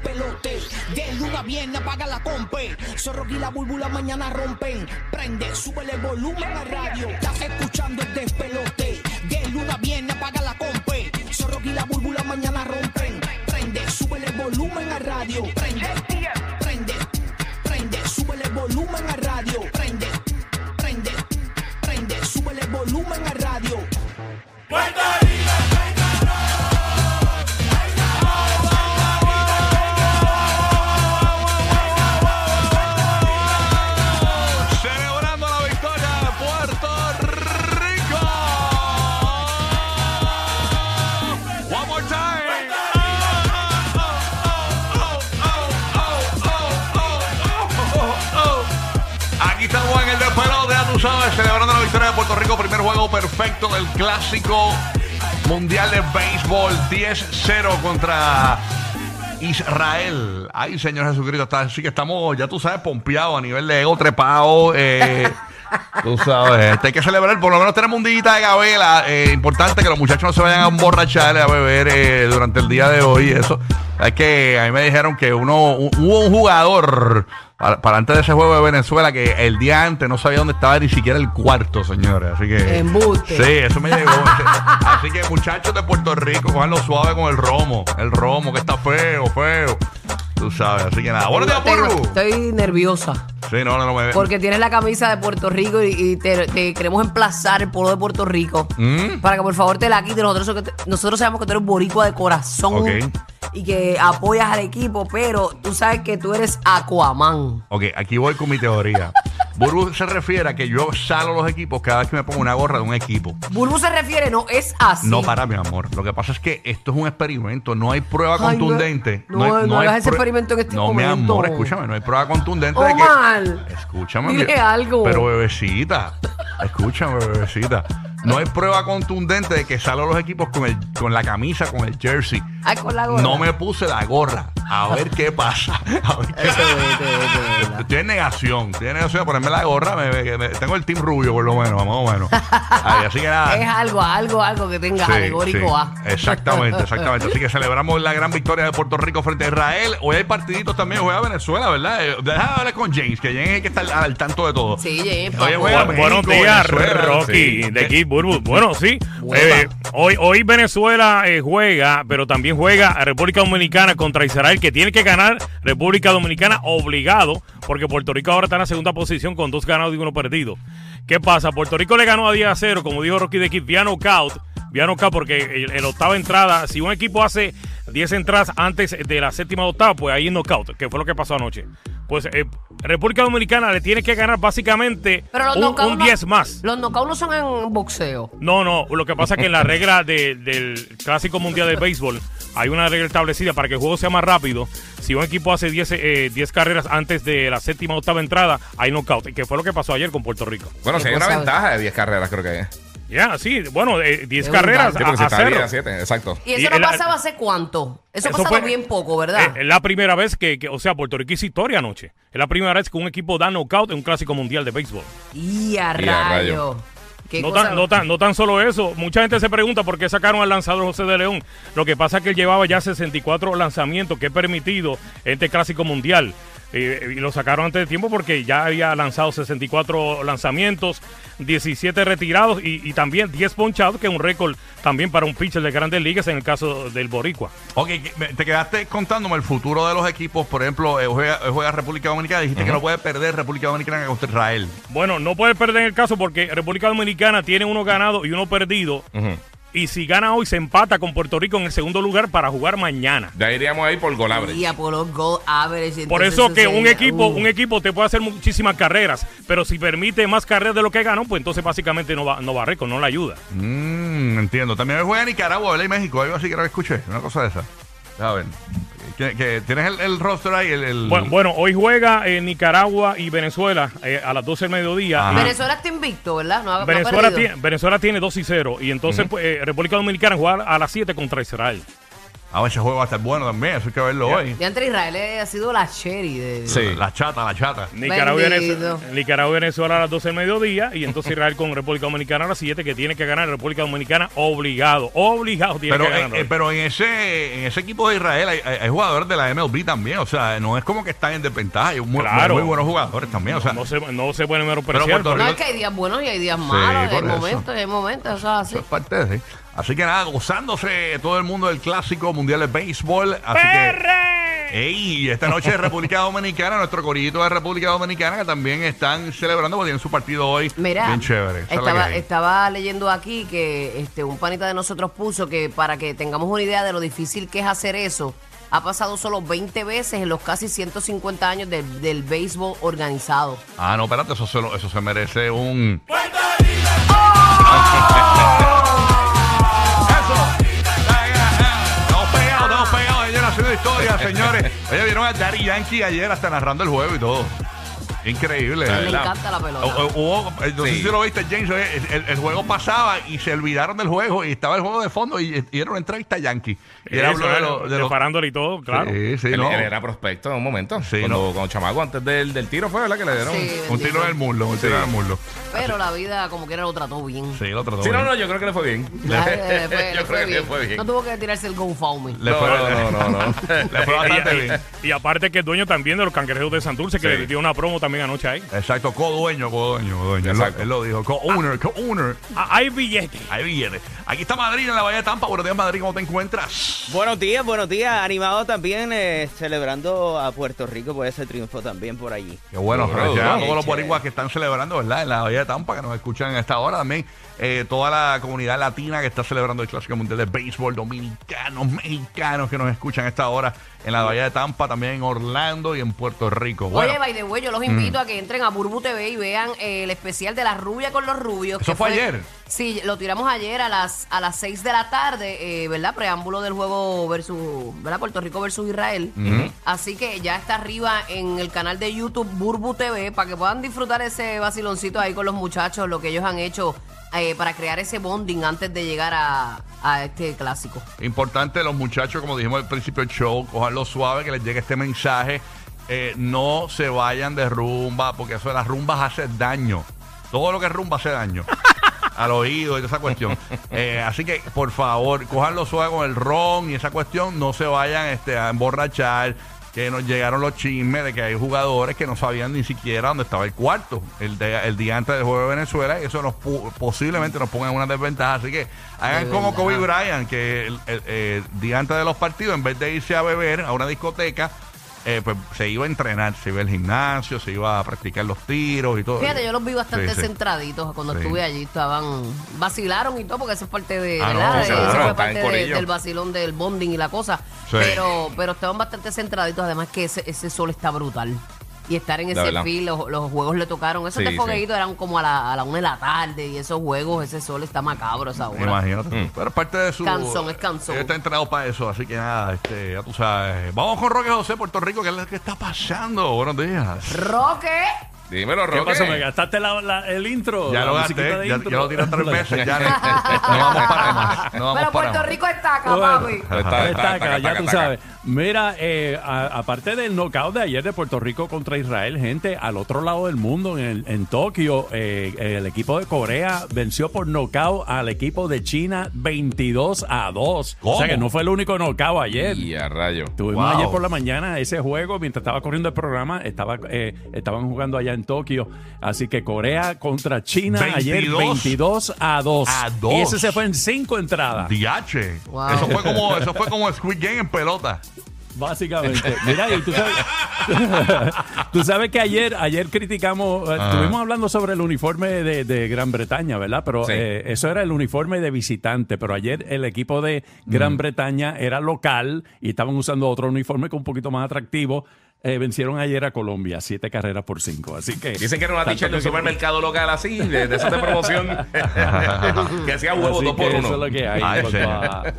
Despelote. De luna viene, apaga la compe. Zorro y la búlbula mañana rompen. Prende, sube el volumen a radio. Estás escuchando el despelote. De luna viene, apaga la compe. Zorro y la búlbula mañana rompen. Prende, sube el volumen a radio. Prende, tú sabes, celebrando la victoria de Puerto Rico. Primer juego perfecto del clásico mundial de béisbol 10-0 contra Israel. Ay, Señor Jesucristo, está, así que estamos, ya tú sabes, pompeados a nivel de ego trepado. Eh, tú sabes, este, hay que celebrar, por lo menos tenemos un día de gabela. Eh, importante que los muchachos no se vayan a emborrachar a beber eh, durante el día de hoy. Eso es que a mí me dijeron que uno hu- hubo un jugador para, para antes de ese juego de Venezuela que el día antes no sabía dónde estaba ni siquiera el cuarto, señores. Así que. Embuste. Sí, eso me llegó. Así que muchachos de Puerto Rico, cojanlo suave con el romo. El romo, que está feo, feo. Tú sabes, así que nada. Buenos días. Estoy nerviosa. Sí, no, no, no me Porque tienes la camisa de Puerto Rico y, y te, te queremos emplazar el pueblo de Puerto Rico. Mm. Para que por favor te la quites. Nosotros, nosotros sabemos que tú eres boricua de corazón. Y que apoyas al equipo, pero tú sabes que tú eres Aquaman. Ok, aquí voy con mi teoría. Burbu se refiere a que yo salo los equipos cada vez que me pongo una gorra de un equipo. Bulbu se refiere, no es así. No para mi amor. Lo que pasa es que esto es un experimento, no hay prueba Ay, no- contundente. no, hay- no hay hagas ese experimento en este No, mi momento. amor, escúchame, no hay prueba contundente de que. Omar. Escúchame. Dile mi- algo. Pero bebecita, escúchame, bebecita. No hay prueba contundente de que salo los equipos con, el, con la camisa, con el jersey. Ay, con la gorra. No me puse la gorra. A ver qué pasa. A ver qué de. Estoy en negación, estoy en negación de ponerme la gorra. me- me- me- tengo el team rubio, por lo menos, más o menos. Ay, así que nada. Es algo, algo, algo que tenga Sí, alegórico sí. A. Exactamente, exactamente. Así que celebramos la gran victoria de Puerto Rico frente a Israel. Hoy hay partiditos también, juega Venezuela, ¿verdad? Eh, Déjame hablar con James, que James hay que estar al tanto de todo. Sí, James. Oye, juega. México, Buenos días, Venezuela, Rocky, sí. de aquí, Burbu. Bueno, sí. Eh, hoy, hoy Venezuela eh, juega, pero también juega a República Dominicana contra Israel, que tiene que ganar República Dominicana obligado, porque Puerto Rico ahora está en la segunda posición con dos ganados y uno perdido. ¿Qué pasa? Puerto Rico le ganó a 10 a 0, como dijo Rocky de aquí, vía knockout. Vía knockout porque en la octava entrada, si un equipo hace 10 entradas antes de la séptima octava, pues ahí es knockout, que fue lo que pasó anoche. Pues eh, República Dominicana le tiene que ganar básicamente Pero los un, knockouts un no- 10 más. Los knockouts no son en boxeo. No, no, lo que pasa es que en la regla de- del Clásico Mundial de Béisbol hay una regla establecida para que el juego sea más rápido. Si un equipo hace 10 eh, 10 carreras antes de la séptima o octava entrada, hay knockout, que fue lo que pasó ayer con Puerto Rico. Bueno, Qué si hay una ventaja de 10 carreras, creo que es. Ya, sí, bueno, eh, 10 Es carreras Sí, a, porque si a está cero. 10 a 7, exacto. Y eso Y no el- pasaba hace cuánto. Eso, Eso pasaba fue- bien poco, ¿verdad? Eh, es la primera vez que, que- o sea, Puerto Rico hizo historia anoche. Es la primera vez que un equipo da knockout en un Clásico Mundial de Béisbol. y a Y a rayo. rayo. Qué No cosa- tan, no, tan, no tan solo eso, mucha gente se pregunta por qué sacaron al lanzador José de León. Lo que pasa es que él llevaba ya 64 lanzamientos que he permitido en este clásico mundial. Eh, y lo sacaron antes de tiempo porque ya había lanzado 64 lanzamientos, 17 retirados y, y también 10 ponchados, que es un récord también para un pitcher de grandes ligas en el caso del Boricua. Ok, te quedaste contándome el futuro de los equipos. Por ejemplo, eh, juega, juega República Dominicana. Dijiste que no puede perder República Dominicana contra Israel. Bueno, no puede perder en el caso porque República Dominicana tiene uno ganado y uno perdido. Ujú. Y si gana hoy, se empata con Puerto Rico en el segundo lugar para jugar mañana. Ya iríamos ahí por gol average. Y a por los goal average. Por eso que un equipo, uh. un equipo te puede hacer muchísimas carreras, pero si permite más carreras de lo que ganó, pues entonces básicamente no va, no va récord, no le ayuda. Mm, entiendo. También juega Nicaragua, ¿verdad? Y México. Algo así que no escuché. Una cosa de esa. A ver. Que, que- ¿Tienes el, el roster ahí? El, el- Bueno, bueno, hoy juega eh, Nicaragua y Venezuela eh, a las 12 del mediodía. Venezuela está invicto, ¿verdad? No, ha- no ha Venezuela, tiene, Venezuela tiene 2 y 0. Y entonces pues, eh, República Dominicana juega a las 7 contra Israel. A ver, ese juego va a estar bueno también. Eso hay que verlo hoy. Y entre Israel eh, ha sido la cherry de... Sí. La chata, la chata. Nicaragua y, Bendito. Venezuela, Nicaragua y Venezuela a las 12 del mediodía. Y entonces Israel con República Dominicana a las 7, que tiene que ganar República Dominicana obligado. Obligado tiene Pero, que eh, ganar. eh, pero en ese en ese equipo de Israel hay, hay- hay jugadores de la MLB también. O sea, no es como que están en desventaja. Hay muy, Claro. muy buenos jugadores también. O sea, no, se, no se puede menospreciar. Puerto No, es que hay días buenos y hay días malos. por hay eso. momentos, hay momentos, eso es así. Eso es parte de. Así que nada, gozándose todo el mundo del clásico mundial de béisbol. Así que. Ey, esta noche de República Dominicana, nuestro corillito de República Dominicana, que también están celebrando porque tienen su partido hoy. Mira, Bien chévere. Esa es estaba, leyendo aquí que este un panita de nosotros puso que para que tengamos una idea de lo difícil que es hacer eso, ha pasado solo 20 veces en los casi 150 años del, del béisbol organizado. Ah, no, espérate, eso se, lo- eso se merece un. Eso. Historia, señores. Oye, vieron a Daddy Yankee ayer hasta narrando el juego y todo. Increíble, Le encanta la pelota. O- o- hubo- eh, no sé Sí. si lo viste, James. oye, El, el- el juego pasaba y se olvidaron del juego y estaba el juego de fondo y, y era una entrevista a Yankee. Y él Eso, habló de, eh, lo- de de los- farándula y todo, claro. Sí, sí, él, no. él era prospecto en un momento. Sí, cuando, no. cuando chamaco antes del, del tiro fue, ¿verdad? Que le dieron. Sí, Un bendito. tiro en el muslo, un tiro en el muslo. Pero la vida como quiera lo trató bien. Sí, lo trató Sí, no, bien. no, yo creo que le fue bien. Le fue- le yo creo que le fue bien. No tuvo que tirarse el GoFundMe. Le No, fue, no, no, no, no. le fue bastante y- bien. Y, aparte que es dueño también de los cangrejos de Santurce, que Sí. le dio una promo también anoche ahí. Exacto, co-dueño, co-dueño, co-dueño. Él, lo- Exacto. él lo dijo, co-owner, co-owner. Ah, hay billetes. Ahí viene. Aquí está Madrid en la Bahía de Tampa. Buenos días, Madrid, ¿cómo te encuentras? Buenos días, buenos días. Animado también, eh, celebrando a Puerto Rico por ese triunfo también por allí. Qué bueno, Duro, felicidades a todos los boricuas que están celebrando, ¿verdad? En la Bahía de Tampa, que nos escuchan en esta hora también. Eh, toda la comunidad latina que está celebrando el Clásico Mundial de Béisbol, dominicanos, mexicanos que nos escuchan a esta hora en la Bahía de Tampa, también en Orlando y en Puerto Rico. Bueno, Oye, by the way, yo los invito a que entren a Burbu TV y vean eh, el especial de la rubia con los rubios. ¿Eso que fue ayer? Sí, lo tiramos ayer a las a las 6 de la tarde, eh, ¿verdad? Preámbulo del juego versus, ¿verdad? Puerto Rico versus Israel. Así que ya está arriba en el canal de YouTube Burbu TV para que puedan disfrutar ese vaciloncito ahí con los muchachos, lo que ellos han hecho eh, para crear ese bonding antes de llegar a, a este clásico. Importante, los muchachos, como dijimos al principio del show, cojanlo suave, que les llegue este mensaje. Eh, no se vayan de rumba, porque eso de las rumbas hace daño. Todo lo que es rumba hace daño. al oído y toda esa cuestión. Eh, así que, por favor, cojanlo suave con el ron y esa cuestión. No se vayan este, a emborrachar. Que nos llegaron los chismes de que hay jugadores que no sabían ni siquiera dónde estaba el cuarto el, de- el día antes del juego de Venezuela y eso nos posiblemente nos ponga en una desventaja. Así que hagan De como. Kobe Bryant, que el, el- el día antes de los partidos, en vez de irse a beber a una discoteca, eh, pues se iba a entrenar, se iba al gimnasio, se iba a practicar los tiros y todo. Fíjate, yo los vi bastante Sí, centraditos cuando Sí. estuve allí. Estaban, vacilaron y todo, porque eso es parte de, Ah, fue parte de- del vacilón del bonding y la cosa. Pero, pero estaban bastante centraditos, además que ese, ese sol está brutal. Y estar en ese verdad. fil, los, los juegos le tocaron. Esos Sí, de fogueito eran como a la, a la una de la tarde y esos juegos, ese sol está macabro esa hora. Imagínate. Pero es parte de su. Cansón, es cansón. Él está entrenado para eso, así que nada, este, ya tú sabes. Vamos con Roque José, Puerto Rico, ¿qué es lo que está pasando? Buenos días. Roque. Dímelo, ¿Qué Roque. pasó? ¿Me gastaste la- la- el intro? Ya lo gasté, ya, ya lo tiré tres veces. Ya no, no vamos para más. No vamos Pero Puerto. Rico está acá, Bueno, papi. Está- Está está- acá, ya tú sabes. Mira, eh, a- aparte del knockout de ayer de Puerto Rico contra Israel, gente, al otro lado del mundo, en, en Tokio, eh, el equipo de Corea venció por knockout al equipo de China 22 a 2. O sea que no fue el único knockout ayer. Y a rayo. Tuvimos Wow. ayer por la mañana ese juego, mientras estaba corriendo el programa, estaba, eh, estaban jugando allá en Tokio. Así que Corea contra China ayer 22 22 a 2. a 2. Y ese se fue en cinco entradas. DH. Wow. Eso fue como eso fue como Squid Game en pelota. Básicamente. Mira, y tú sabes, tú sabes que ayer, ayer criticamos, eh, estuvimos hablando sobre el uniforme de, de Gran Bretaña, ¿verdad? Pero Sí. eh, eso era el uniforme de visitante, pero ayer el equipo de Gran Bretaña era local y estaban usando otro uniforme con un poquito más atractivo. Eh, vencieron ayer a Colombia, siete carreras por cinco. Así que. Dicen que era una t-shirt de un que- supermercado local así, de, de esas de promoción. que hacía huevos Así dos por Eso es uno. lo que hay. A-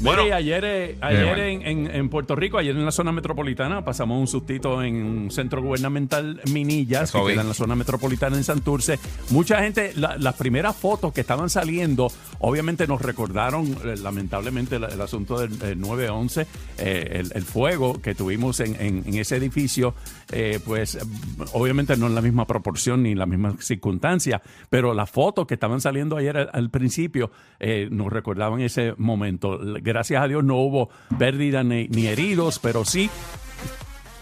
Bueno. Mire, ayer, eh, ayer bueno. en, en- en Puerto Rico, ayer en la zona metropolitana, pasamos un sustito en un centro gubernamental Minillas, que queda en la zona metropolitana en Santurce. Mucha gente, la- las primeras fotos que estaban saliendo, obviamente nos recordaron, eh, lamentablemente, el, el asunto del, del 9-11, eh, el, el fuego que tuvimos en, en- en ese edificio, eh, pues obviamente no en la misma proporción ni en la misma circunstancia, pero las fotos que estaban saliendo ayer al, principio eh, nos recordaban ese momento. Gracias a Dios no hubo pérdida ni heridos, pero sí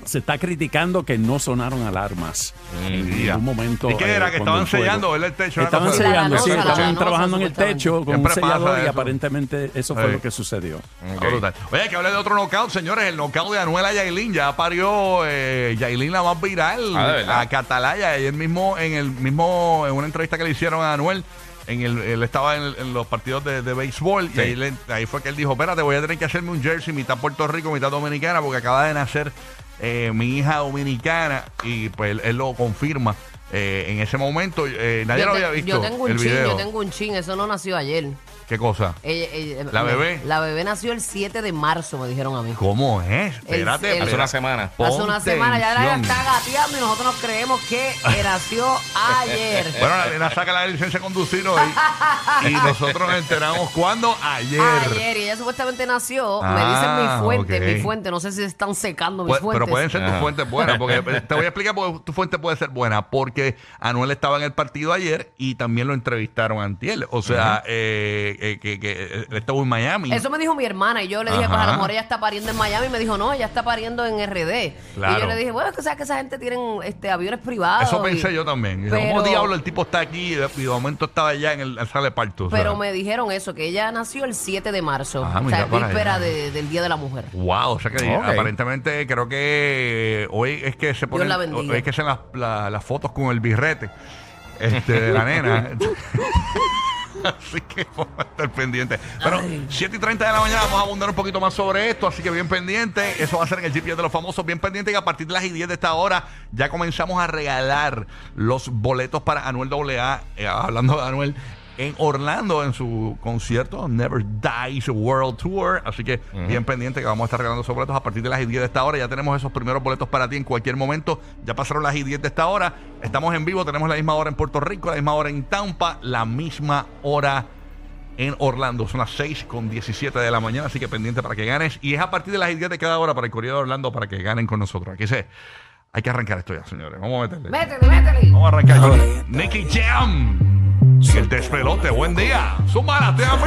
se está criticando que no sonaron alarmas en ya. ningún momento. ¿Y qué eh, era? ¿Que cuando estaban el sellando, verdad, el techo? Estaban sellando, sí, estaban trabajando en el techo con un sellador y aparentemente eso fue Sí. lo que sucedió. Brutal. Oye, que hable de otro knockout, señores. El knockout de Anuela Yailin. Ya parió eh, Yailin la más viral. Ah, a Catalaya. Ayer mismo, en el mismo, en una entrevista que le hicieron a Anuel. En el, él estaba en, el- en los partidos de, de béisbol y ahí, le- ahí fue que él dijo, espérate, voy a tener que hacerme un jersey mitad Puerto Rico, mitad dominicana porque acaba de nacer eh, mi hija dominicana y pues él, él lo confirma eh, en ese momento. eh, nadie yo, lo te- había visto yo tengo el un chin, video. yo tengo un chin, eso no nació ayer. ¿Qué cosa? Ella- ella- ¿La me- bebé? La bebé nació el 7 de marzo, me dijeron a mí. ¿Cómo es? Espérate, el- Hace espérate. una semana. Hace una semana ya la está gateando y nosotros nos creemos que nació ayer. Bueno, la nena saca la licencia de conducir hoy y nosotros nos enteramos cuándo ayer. Ayer, y ella supuestamente nació, me Ah, dicen mi fuente, mi fuente, no sé si están secando mis Pu- fuentes. pero pueden ser tus Ajá. fuentes buenas, porque te voy a explicar por qué tu fuente puede ser buena, porque Anuel estaba en el partido ayer y también lo entrevistaron antier. O sea, eh, eh, que, que él estuvo en Miami. Eso me dijo mi hermana y yo le dije, Ajá. pues a lo mejor ella está pariendo en Miami y me dijo, no, ella está pariendo en RD. Claro. Y yo le dije, bueno, es que sabes que esa gente tienen este, aviones privados. Eso y- pensé yo también. Y Pero- ¿Cómo diablo el tipo está aquí y de, y de momento estaba allá en el, de parto? O sea, Pero me dijeron eso, que ella nació el 7 de marzo. Ajá, o mira sea, víspera de- del Día de la Mujer. Wow, o sea que aparentemente creo que hoy es que se ponen hoy es que hacen las, la- las fotos con el birrete este, de la nena. Así que vamos a estar pendientes. Pero 7 y 30 de la mañana vamos a abundar un poquito más sobre esto, así que bien pendiente. Eso va a ser en el GPS de los famosos, bien pendiente. que a partir de las y 10 de esta hora ya comenzamos a regalar los boletos para Anuel AA, eh, hablando de Anuel, en Orlando en su concierto Never Dies World Tour. Así que bien pendiente que vamos a estar regalando esos boletos a partir de las y 10 de esta hora. Ya tenemos esos primeros boletos para ti en cualquier momento. Ya pasaron las y 10 de esta hora. Estamos en vivo, tenemos la misma hora en Puerto Rico, la misma hora en Tampa, la misma hora en Orlando. Son las 6 con 17 de la mañana, así que pendiente para que ganes. Y es a partir de las 10 de cada hora para el Correo de Orlando para que ganen con nosotros. Aquí se. Hay que arrancar esto ya, señores. Vamos a meterle. Métele, métele. Vamos a arrancar con Nicky Jam. Y el despelote. Buen día. Súmala, te amo.